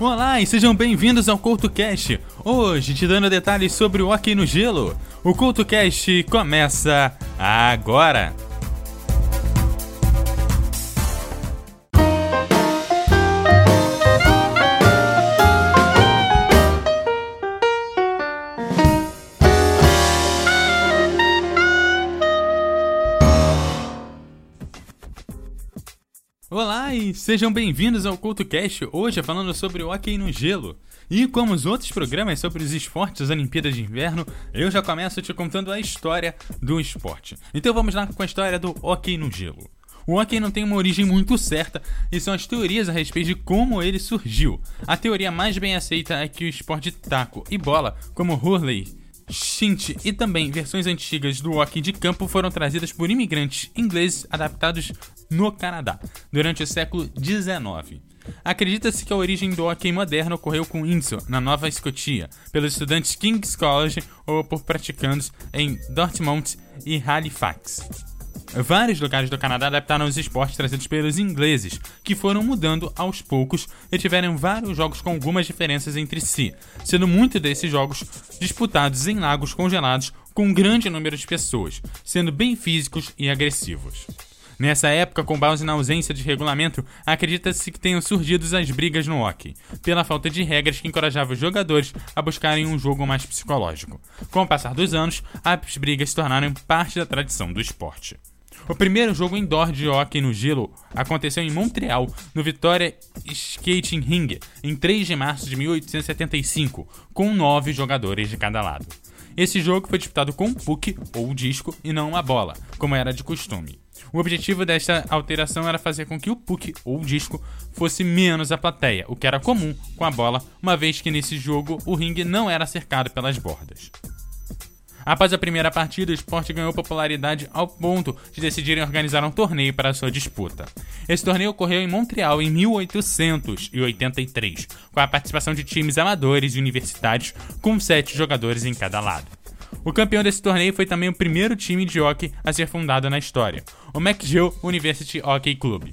Olá e sejam bem-vindos ao CoutoCast. Hoje te dando detalhes sobre o hockey no gelo. O CoutoCast começa agora. Sejam bem-vindos ao CoutoCast, hoje falando sobre o hockey no gelo. E como os outros programas sobre os esportes das Olimpíadas de Inverno, eu já começo te contando a história do esporte. Então vamos lá com a história do hockey no gelo. O hockey não tem uma origem muito certa e são as teorias a respeito de como ele surgiu. A teoria mais bem aceita é que o esporte taco e bola, como hurley, Shint e também versões antigas do hockey de campo foram trazidas por imigrantes ingleses adaptados no Canadá durante o século XIX. Acredita-se que a origem do hockey moderno ocorreu com Windsor, na Nova Escotia, pelos estudantes King's College ou por praticantes em Dortmund e Halifax. Vários lugares do Canadá adaptaram os esportes trazidos pelos ingleses, que foram mudando aos poucos e tiveram vários jogos com algumas diferenças entre si, sendo muitos desses jogos disputados em lagos congelados com um grande número de pessoas, sendo bem físicos e agressivos. Nessa época, com base na ausência de regulamento, acredita-se que tenham surgido as brigas no hockey, pela falta de regras que encorajavam os jogadores a buscarem um jogo mais psicológico. Com o passar dos anos, as brigas se tornaram parte da tradição do esporte. O primeiro jogo indoor de hockey no gelo aconteceu em Montreal, no Victoria Skating Ring, em 3 de março de 1875, com nove jogadores de cada lado. Esse jogo foi disputado com um puck ou disco e não uma bola, como era de costume. O objetivo desta alteração era fazer com que o puck ou disco fosse menos a plateia, o que era comum com a bola, uma vez que nesse jogo o ringue não era cercado pelas bordas. Após a primeira partida, o esporte ganhou popularidade ao ponto de decidirem organizar um torneio para sua disputa. Esse torneio ocorreu em Montreal em 1883, com a participação de times amadores e universitários, com sete jogadores em cada lado. O campeão desse torneio foi também o primeiro time de hockey a ser fundado na história, o McGill University Hockey Club.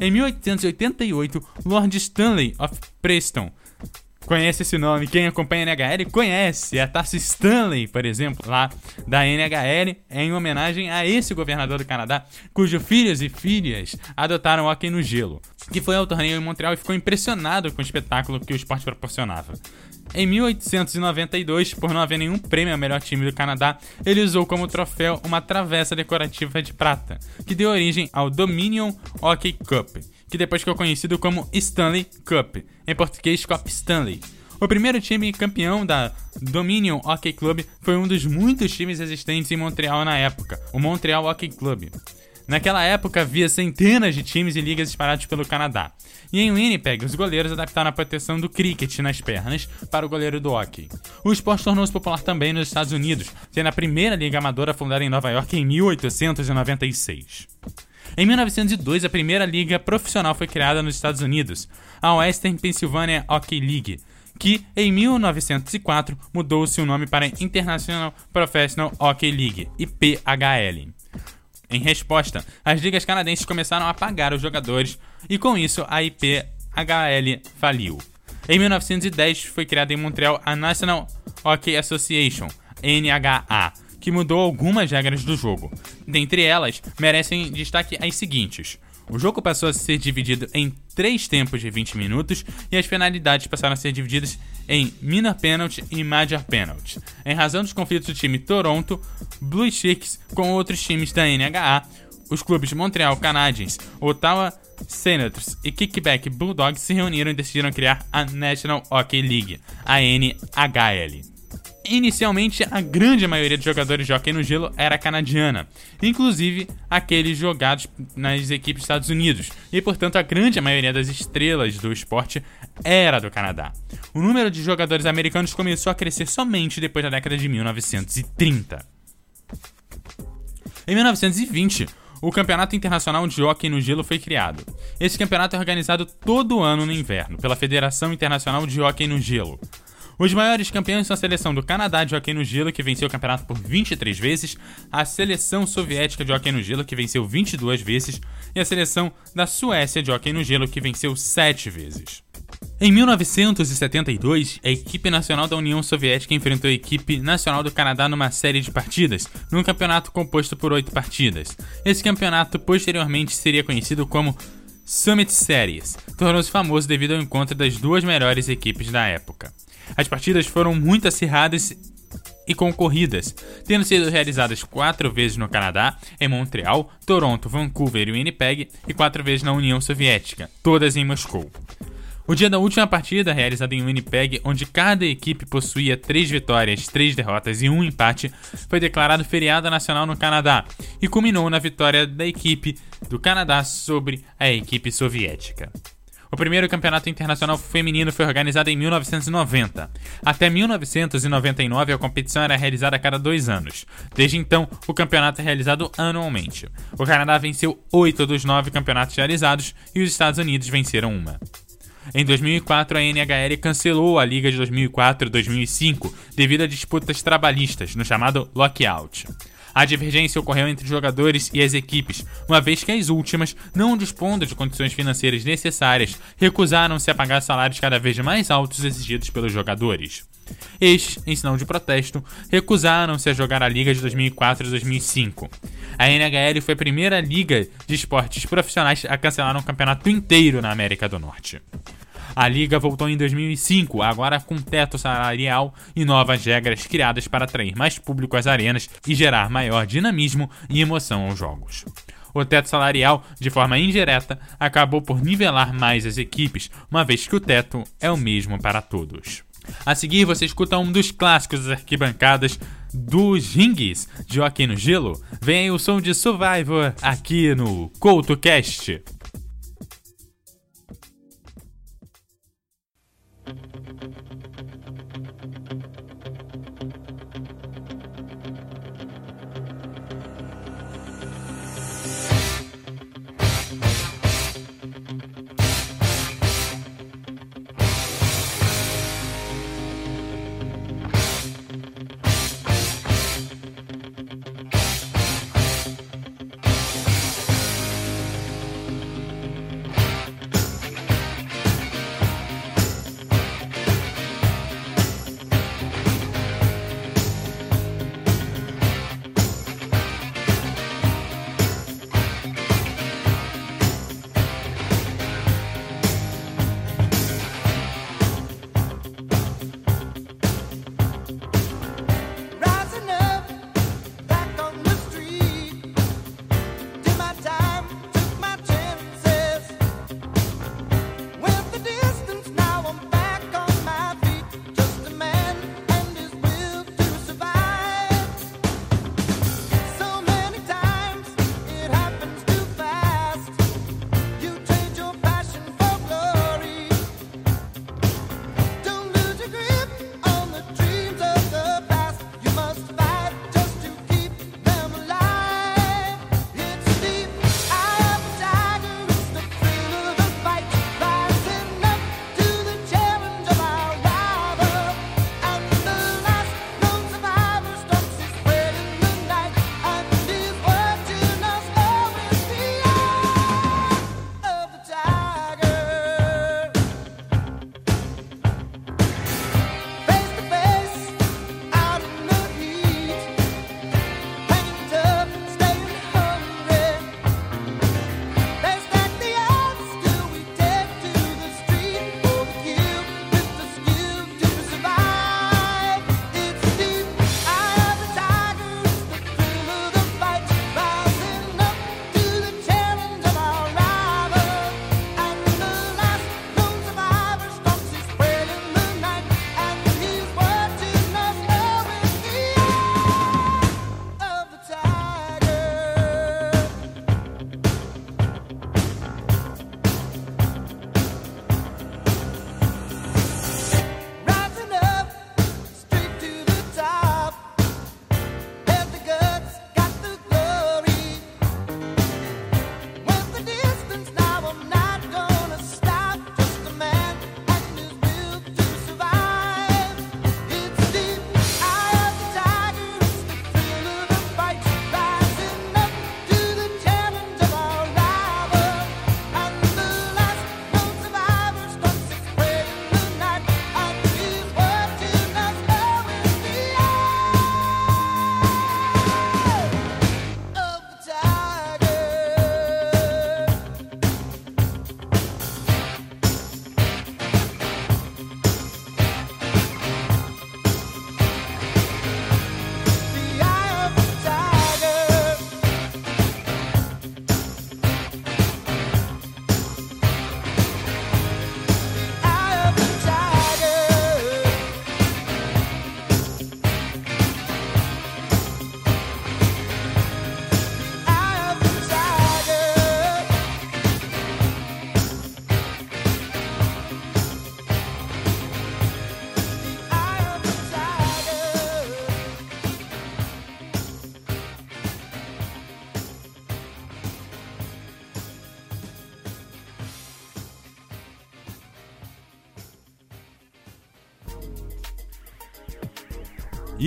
Em 1888, Lord Stanley of Preston conhece esse nome. Quem acompanha a NHL conhece. A Tarsi Stanley, por exemplo, lá da NHL, em homenagem a esse governador do Canadá, cujos filhos e filhas adotaram hockey no gelo, que foi ao torneio em Montreal e ficou impressionado com o espetáculo que o esporte proporcionava. Em 1892, por não haver nenhum prêmio ao melhor time do Canadá, ele usou como troféu uma travessa decorativa de prata, que deu origem ao Dominion Hockey Cup que depois ficou conhecido como Stanley Cup, em português Cup Stanley. O primeiro time campeão da Dominion Hockey Club foi um dos muitos times existentes em Montreal na época, o Montreal Hockey Club. Naquela época havia centenas de times e ligas espalhados pelo Canadá. E em Winnipeg, os goleiros adaptaram a proteção do cricket nas pernas para o goleiro do hockey. O esporte tornou-se popular também nos Estados Unidos, sendo a primeira liga amadora fundada em Nova York em 1896. Em 1902, a primeira liga profissional foi criada nos Estados Unidos, a Western Pennsylvania Hockey League, que em 1904 mudou seu nome para International Professional Hockey League, IPHL. Em resposta, as ligas canadenses começaram a pagar os jogadores e com isso a IPHL faliu. Em 1910 foi criada em Montreal a National Hockey Association, NHA, que mudou algumas regras do jogo. Dentre elas, merecem destaque as seguintes. O jogo passou a ser dividido em três tempos de 20 minutos e as penalidades passaram a ser divididas em minor penalty e major penalty. Em razão dos conflitos do time Toronto Blue Chicks com outros times da NHA, os clubes Montreal Canadiens, Ottawa Senators e Kickback Bulldogs se reuniram e decidiram criar a National Hockey League, a NHL. Inicialmente, a grande maioria dos jogadores de hockey no gelo era canadiana, inclusive aqueles jogados nas equipes dos Estados Unidos, e portanto a grande maioria das estrelas do esporte era do Canadá. O número de jogadores americanos começou a crescer somente depois da década de 1930. Em 1920, o Campeonato Internacional de Hockey no Gelo foi criado. Esse campeonato é organizado todo ano no inverno pela Federação Internacional de Hockey no Gelo. Os maiores campeões são a seleção do Canadá de hockey no gelo, que venceu o campeonato por 23 vezes, a seleção soviética de hockey no gelo, que venceu 22 vezes, e a seleção da Suécia de hockey no gelo, que venceu 7 vezes. Em 1972, a equipe nacional da União Soviética enfrentou a equipe nacional do Canadá numa série de partidas, num campeonato composto por oito partidas. Esse campeonato posteriormente seria conhecido como Summit Series, tornou-se famoso devido ao encontro das duas melhores equipes da época. As partidas foram muito acirradas e concorridas, tendo sido realizadas quatro vezes no Canadá, em Montreal, Toronto, Vancouver e Winnipeg, e quatro vezes na União Soviética, todas em Moscou. O dia da última partida, realizada em Winnipeg, onde cada equipe possuía três vitórias, três derrotas e um empate, foi declarado feriado nacional no Canadá e culminou na vitória da equipe do Canadá sobre a equipe soviética. O primeiro campeonato internacional feminino foi organizado em 1990. Até 1999, a competição era realizada a cada dois anos. Desde então, o campeonato é realizado anualmente. O Canadá venceu oito dos nove campeonatos realizados e os Estados Unidos venceram uma. Em 2004, a NHL cancelou a liga de 2004-2005 devido a disputas trabalhistas, no chamado lockout. A divergência ocorreu entre os jogadores e as equipes, uma vez que as últimas, não dispondo de condições financeiras necessárias, recusaram-se a pagar salários cada vez mais altos exigidos pelos jogadores. Estes, em sinal de protesto, recusaram-se a jogar a Liga de 2004 e 2005. A NHL foi a primeira liga de esportes profissionais a cancelar um campeonato inteiro na América do Norte. A liga voltou em 2005, agora com teto salarial e novas regras criadas para atrair mais público às arenas e gerar maior dinamismo e emoção aos jogos. O teto salarial, de forma indireta, acabou por nivelar mais as equipes, uma vez que o teto é o mesmo para todos. A seguir, você escuta um dos clássicos das arquibancadas dos rings de Hockey no Gelo. Vem aí o som de Survivor aqui no CoutoCast.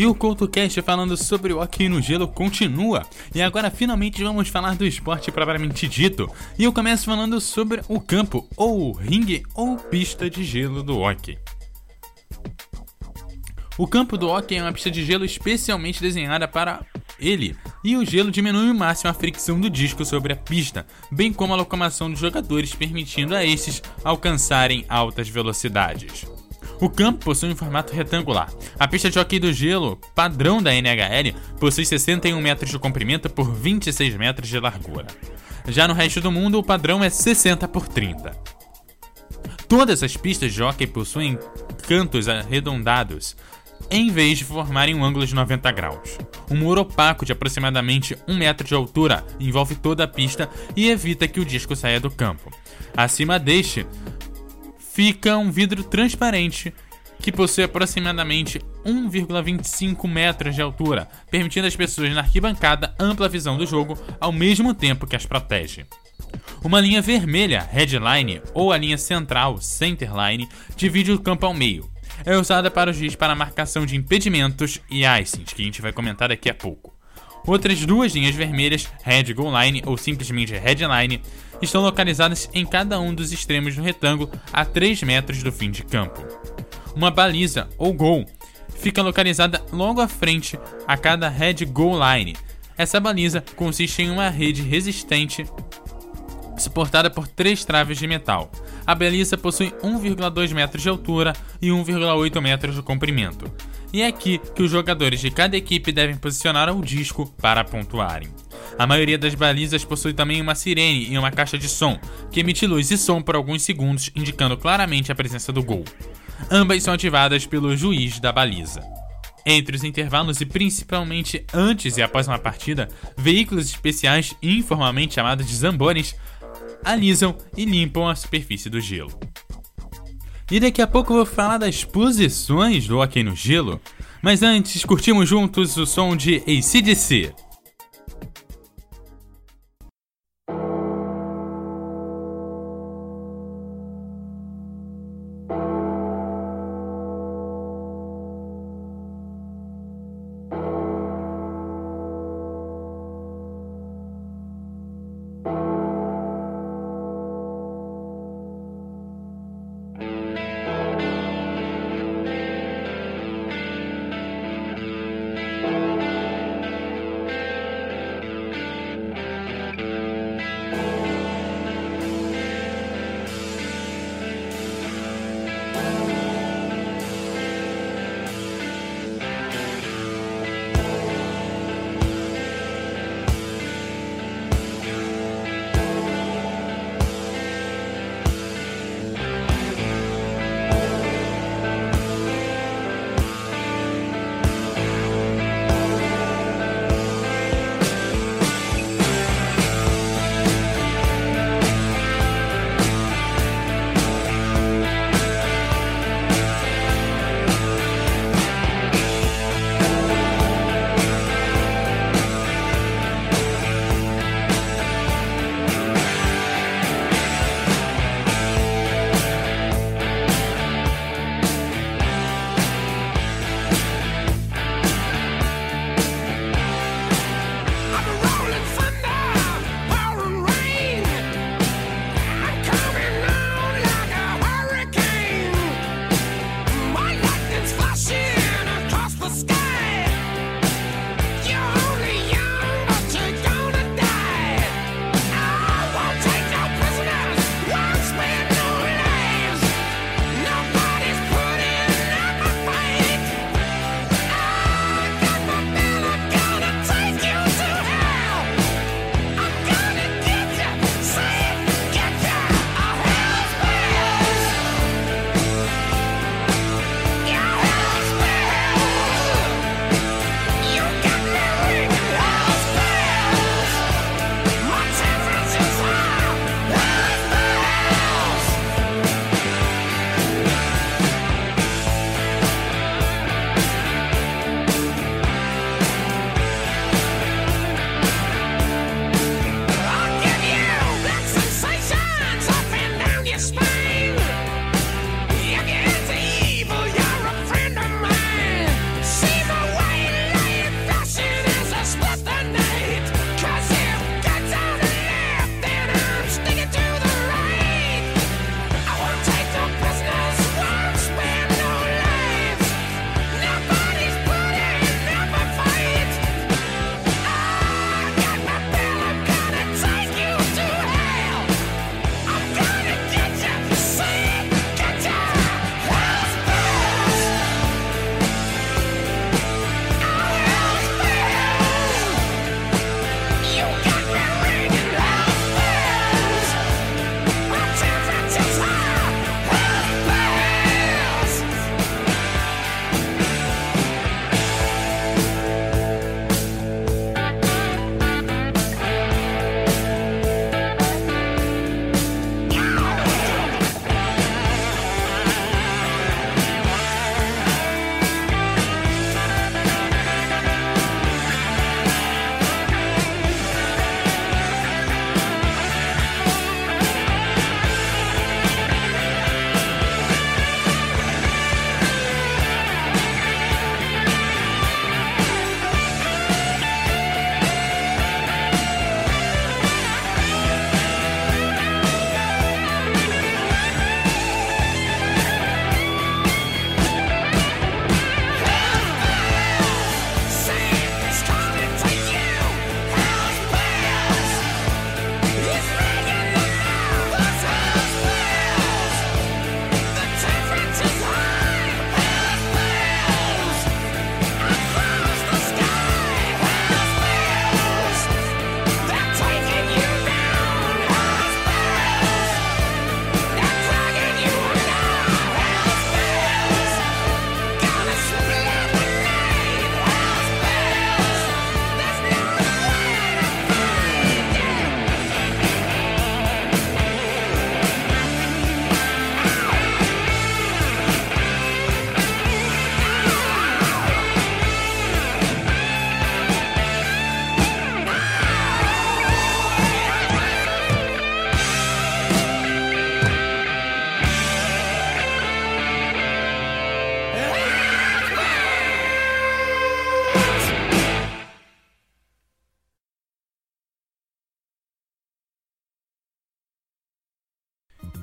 E o CoutoCast falando sobre o hockey no gelo continua. E agora finalmente vamos falar do esporte propriamente dito. E eu começo falando sobre o campo, ou ringue, ou pista de gelo do hockey. O campo do hockey é uma pista de gelo especialmente desenhada para ele, e o gelo diminui ao máximo a fricção do disco sobre a pista, bem como a locomoção dos jogadores, permitindo a estes alcançarem altas velocidades. O campo possui um formato retangular. A pista de hockey do gelo, padrão da NHL, possui 61 metros de comprimento por 26 metros de largura. Já no resto do mundo, o padrão é 60 por 30. Todas as pistas de hockey possuem cantos arredondados, em vez de formarem um ângulo de 90 graus. Um muro opaco de aproximadamente 1 metro de altura envolve toda a pista e evita que o disco saia do campo. Acima deste, fica um vidro transparente que possui aproximadamente 1,25 metros de altura, permitindo às pessoas na arquibancada ampla visão do jogo ao mesmo tempo que as protege. Uma linha vermelha, headline, ou a linha central, centerline, divide o campo ao meio. É usada para o juiz para marcação de impedimentos e icing, que a gente vai comentar daqui a pouco. Outras duas linhas vermelhas, Red Goal Line ou simplesmente Headline, estão localizadas em cada um dos extremos do retângulo a 3 metros do fim de campo. Uma baliza ou gol fica localizada logo à frente a cada Red Goal Line. Essa baliza consiste em uma rede resistente suportada por três traves de metal. A baliza possui 1,2 metros de altura e 1,8 metros de comprimento e é aqui que os jogadores de cada equipe devem posicionar o disco para pontuarem. A maioria das balizas possui também uma sirene e uma caixa de som, que emite luz e som por alguns segundos, indicando claramente a presença do gol. Ambas são ativadas pelo juiz da baliza. Entre os intervalos e principalmente antes e após uma partida, veículos especiais, informalmente chamados de zambones, alisam e limpam a superfície do gelo. E daqui a pouco eu vou falar das posições do hockey no gelo. Mas antes, curtimos juntos o som de ACDC.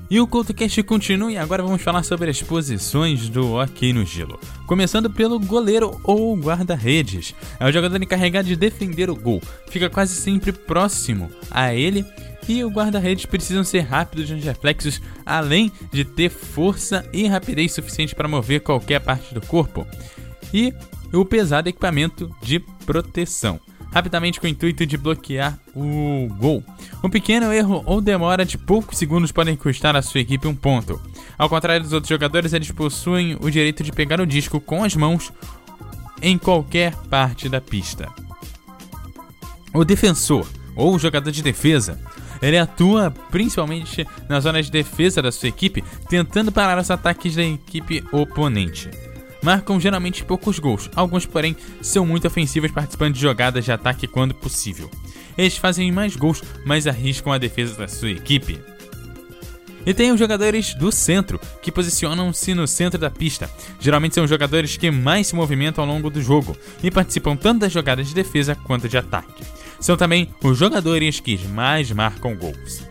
E o CoutoCast continua e agora vamos falar sobre as posições do hockey no gelo. Começando pelo goleiro ou guarda-redes. É o jogador encarregado de defender o gol. Fica quase sempre próximo a ele e o guarda-redes precisam ser rápidos nos reflexos, além de ter força e rapidez suficiente para mover qualquer parte do corpo. E o pesado equipamento de proteção rapidamente com o intuito de bloquear o gol. Um pequeno erro ou demora de poucos segundos podem custar à sua equipe um ponto. Ao contrário dos outros jogadores, eles possuem o direito de pegar o disco com as mãos em qualquer parte da pista. O defensor, ou jogador de defesa, ele atua principalmente na zona de defesa da sua equipe, tentando parar os ataques da equipe oponente marcam geralmente poucos gols, alguns, porém, são muito ofensivos participando de jogadas de ataque quando possível. Eles fazem mais gols, mas arriscam a defesa da sua equipe. E tem os jogadores do centro, que posicionam-se no centro da pista. Geralmente são os jogadores que mais se movimentam ao longo do jogo e participam tanto das jogadas de defesa quanto de ataque. São também os jogadores que mais marcam gols.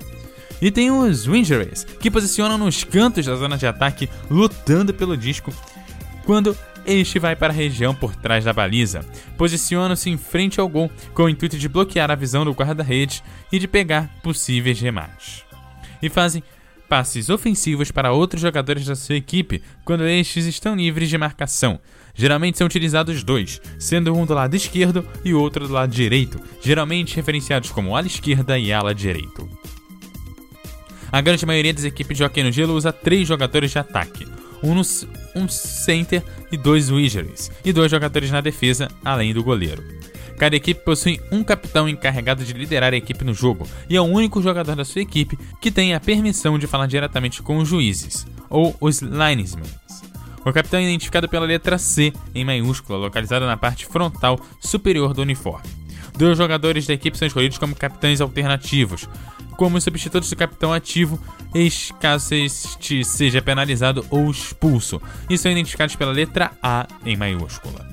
E tem os Wingers, que posicionam nos cantos da zona de ataque, lutando pelo disco quando este vai para a região por trás da baliza. Posiciona-se em frente ao gol com o intuito de bloquear a visão do guarda-redes e de pegar possíveis remates. E fazem passes ofensivos para outros jogadores da sua equipe quando estes estão livres de marcação. Geralmente são utilizados dois, sendo um do lado esquerdo e outro do lado direito, geralmente referenciados como ala esquerda e ala direito. A grande maioria das equipes de hockey no gelo usa três jogadores de ataque, um, no, um center e dois wizards, e dois jogadores na defesa, além do goleiro. Cada equipe possui um capitão encarregado de liderar a equipe no jogo, e é o único jogador da sua equipe que tem a permissão de falar diretamente com os juízes, ou os linesmen. O capitão é identificado pela letra C em maiúscula, localizada na parte frontal superior do uniforme. Dois jogadores da equipe são escolhidos como capitães alternativos, como substitutos do capitão ativo, caso este seja penalizado ou expulso, e são identificados pela letra A em maiúscula.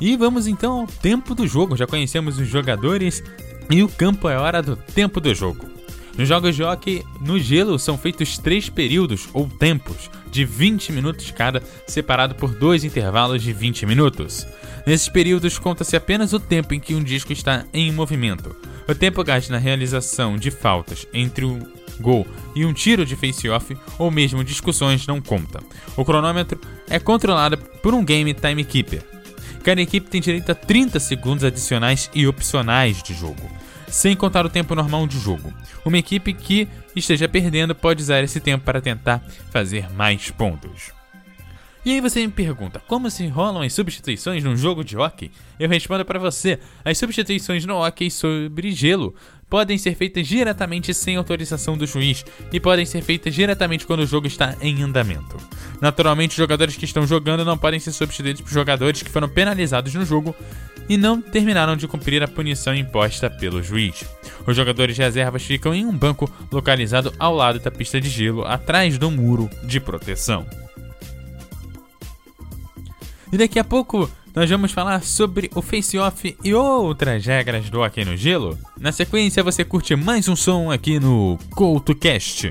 E vamos então ao tempo do jogo. Já conhecemos os jogadores e o campo é hora do tempo do jogo. Nos jogos de hockey no gelo são feitos três períodos ou tempos de 20 minutos cada, separado por dois intervalos de 20 minutos. Nesses períodos conta-se apenas o tempo em que um disco está em movimento. O tempo gasto na realização de faltas entre um gol e um tiro de face-off ou mesmo discussões não conta. O cronômetro é controlado por um game timekeeper. Cada equipe tem direito a 30 segundos adicionais e opcionais de jogo, sem contar o tempo normal de jogo. Uma equipe que esteja perdendo pode usar esse tempo para tentar fazer mais pontos. E aí você me pergunta, como se rolam as substituições num jogo de hockey? Eu respondo para você, as substituições no hockey sobre gelo podem ser feitas diretamente sem autorização do juiz e podem ser feitas diretamente quando o jogo está em andamento. Naturalmente, os jogadores que estão jogando não podem ser substituídos por jogadores que foram penalizados no jogo e não terminaram de cumprir a punição imposta pelo juiz. Os jogadores de reservas ficam em um banco localizado ao lado da pista de gelo, atrás do muro de proteção. E daqui a pouco nós vamos falar sobre o face-off e outras regras do Hockey no Gelo. Na sequência você curte mais um som aqui no CoutoCast.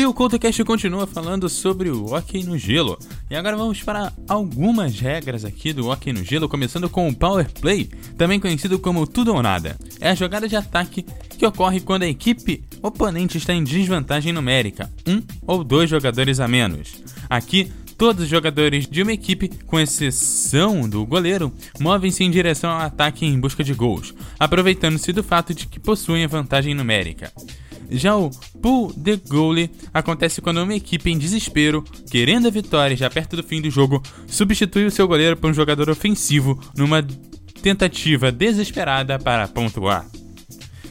E o CoutoCast continua falando sobre o hockey no gelo. E agora vamos para algumas regras aqui do hockey no gelo, começando com o Power Play, também conhecido como tudo ou nada. É a jogada de ataque que ocorre quando a equipe oponente está em desvantagem numérica, um ou dois jogadores a menos. Aqui, todos os jogadores de uma equipe, com exceção do goleiro, movem-se em direção ao ataque em busca de gols, aproveitando-se do fato de que possuem a vantagem numérica. Já o pull the goalie acontece quando uma equipe em desespero, querendo a vitória já perto do fim do jogo, substitui o seu goleiro por um jogador ofensivo numa tentativa desesperada para pontuar.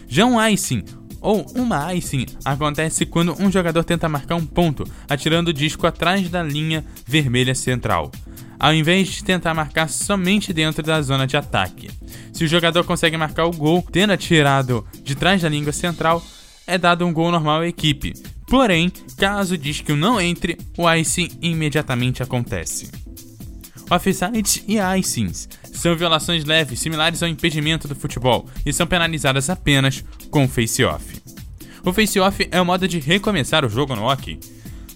Já um icing ou uma icing acontece quando um jogador tenta marcar um ponto, atirando o disco atrás da linha vermelha central, ao invés de tentar marcar somente dentro da zona de ataque. Se o jogador consegue marcar o gol tendo atirado de trás da linha central, é dado um gol normal à equipe. Porém, caso o disco não entre, o icing imediatamente acontece. Offsides e icings são violações leves similares ao impedimento do futebol e são penalizadas apenas com face-off. O face-off é o modo de recomeçar o jogo no hockey.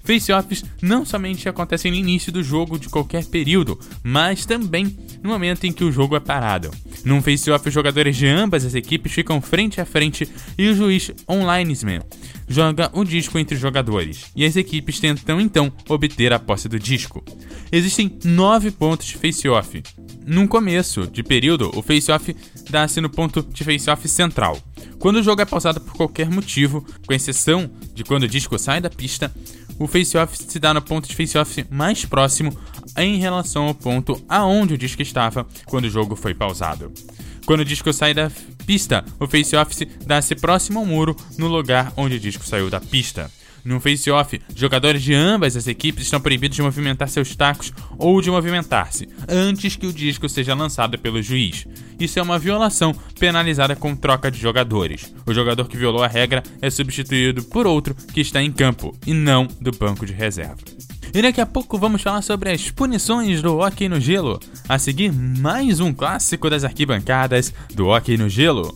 Face-offs não somente acontecem no início do jogo de qualquer período, mas também no momento em que o jogo é parado. Num face-off, os jogadores de ambas as equipes ficam frente a frente e o juiz onlinesman joga o disco entre os jogadores, e as equipes tentam então obter a posse do disco. Existem nove pontos de face-off. Num começo de período, o face-off dá-se no ponto de face-off central. Quando o jogo é pausado por qualquer motivo, com exceção de quando o disco sai da pista, o face-off se dá no ponto de face-off mais próximo em relação ao ponto aonde o disco estava quando o jogo foi pausado. Quando o disco sai da pista, o face-off dá-se próximo ao muro no lugar onde o disco saiu da pista. No face-off, jogadores de ambas as equipes estão proibidos de movimentar seus tacos ou de movimentar-se antes que o disco seja lançado pelo juiz. Isso é uma violação penalizada com troca de jogadores. O jogador que violou a regra é substituído por outro que está em campo e não do banco de reserva. E daqui a pouco vamos falar sobre as punições do hockey no gelo. A seguir, mais um clássico das arquibancadas do hockey no gelo.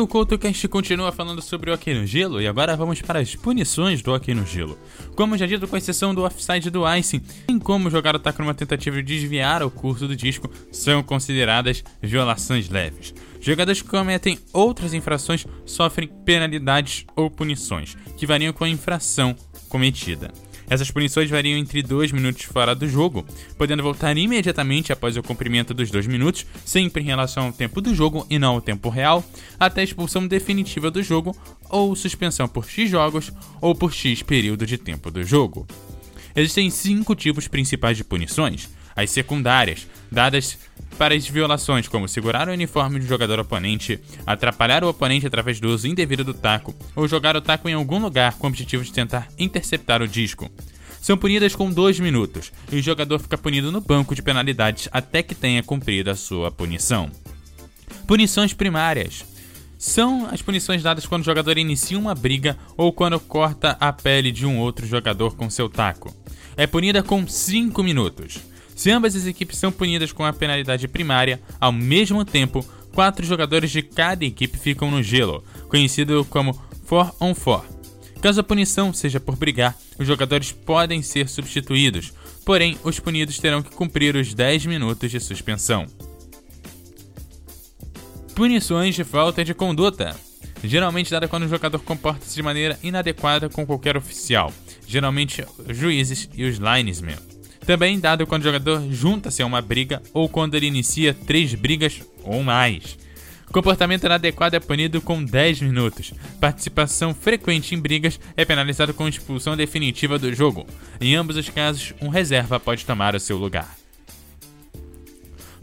O CoutoCast continua falando sobre o hockey no gelo e agora vamos para as punições do hockey no gelo. Como já dito, com exceção do offside do icing, em como o taco numa tentativa de desviar o curso do disco, são consideradas violações leves. Jogadores que cometem outras infrações sofrem penalidades ou punições, que variam com a infração cometida. Essas punições variam entre 2 minutos fora do jogo, podendo voltar imediatamente após o cumprimento dos 2 minutos, sempre em relação ao tempo do jogo e não ao tempo real, até a expulsão definitiva do jogo, ou suspensão por X jogos ou por X período de tempo do jogo. Existem cinco tipos principais de punições: as secundárias, dadas para as violações como segurar o uniforme do jogador oponente, atrapalhar o oponente através do uso indevido do taco ou jogar o taco em algum lugar com o objetivo de tentar interceptar o disco. São punidas com 2 minutos e o jogador fica punido no banco de penalidades até que tenha cumprido a sua punição. Punições primárias. São as punições dadas quando o jogador inicia uma briga ou quando corta a pele de um outro jogador com seu taco. É punida com 5 minutos. Se ambas as equipes são punidas com a penalidade primária, ao mesmo tempo, quatro jogadores de cada equipe ficam no gelo, conhecido como 4 on 4. Caso a punição seja por brigar, os jogadores podem ser substituídos, porém os punidos terão que cumprir os 10 minutos de suspensão. Punições de falta de conduta. Geralmente dada quando o jogador comporta-se de maneira inadequada com qualquer oficial, geralmente juízes e os linesmen. Também dado quando o jogador junta-se a uma briga ou quando ele inicia três brigas ou mais. Comportamento inadequado é punido com 10 minutos. Participação frequente em brigas é penalizado com expulsão definitiva do jogo. Em ambos os casos, um reserva pode tomar o seu lugar.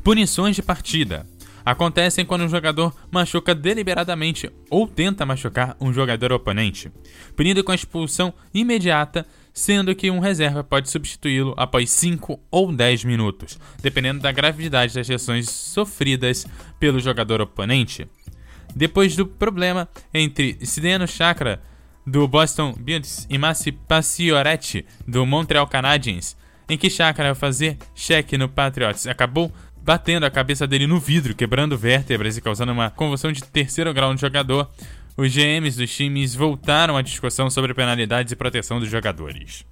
Punições de partida acontecem quando um jogador machuca deliberadamente ou tenta machucar um jogador oponente, punido com expulsão imediata, sendo que um reserva pode substituí-lo após 5 ou 10 minutos, dependendo da gravidade das lesões sofridas pelo jogador oponente. Depois do problema entre Zdeno Chakra do Boston Bruins e Massi Pacioretty do Montreal Canadiens, em que Chakra ao fazer cheque no Patriots acabou batendo a cabeça dele no vidro, quebrando vértebras e causando uma convulsão de terceiro grau no jogador, os GMs dos times voltaram à discussão sobre penalidades e proteção dos jogadores.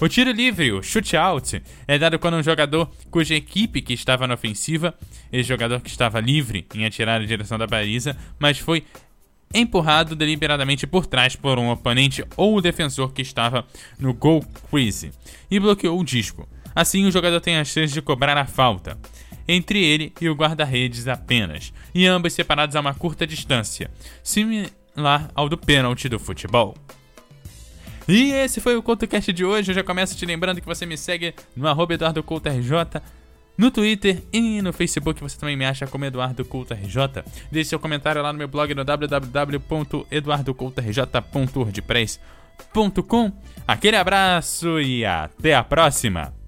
O tiro livre, o shoot-out, é dado quando um jogador cuja equipe que estava na ofensiva, esse jogador que estava livre em atirar na direção da baliza, mas foi empurrado deliberadamente por trás por um oponente ou defensor que estava no goal crease e bloqueou o disco. Assim, o jogador tem a chance de cobrar a falta entre ele e o guarda-redes apenas, e ambos separados a uma curta distância, similar ao do pênalti do futebol. E esse foi o CoutoCast de hoje. Eu já começo te lembrando que você me segue no arroba EduardoCoutoRJ, no Twitter e no Facebook você também me acha como Eduardo Couto RJ. Deixe seu comentário lá no meu blog no www.eduardocoutorj.wordpress.com. Aquele abraço e até a próxima!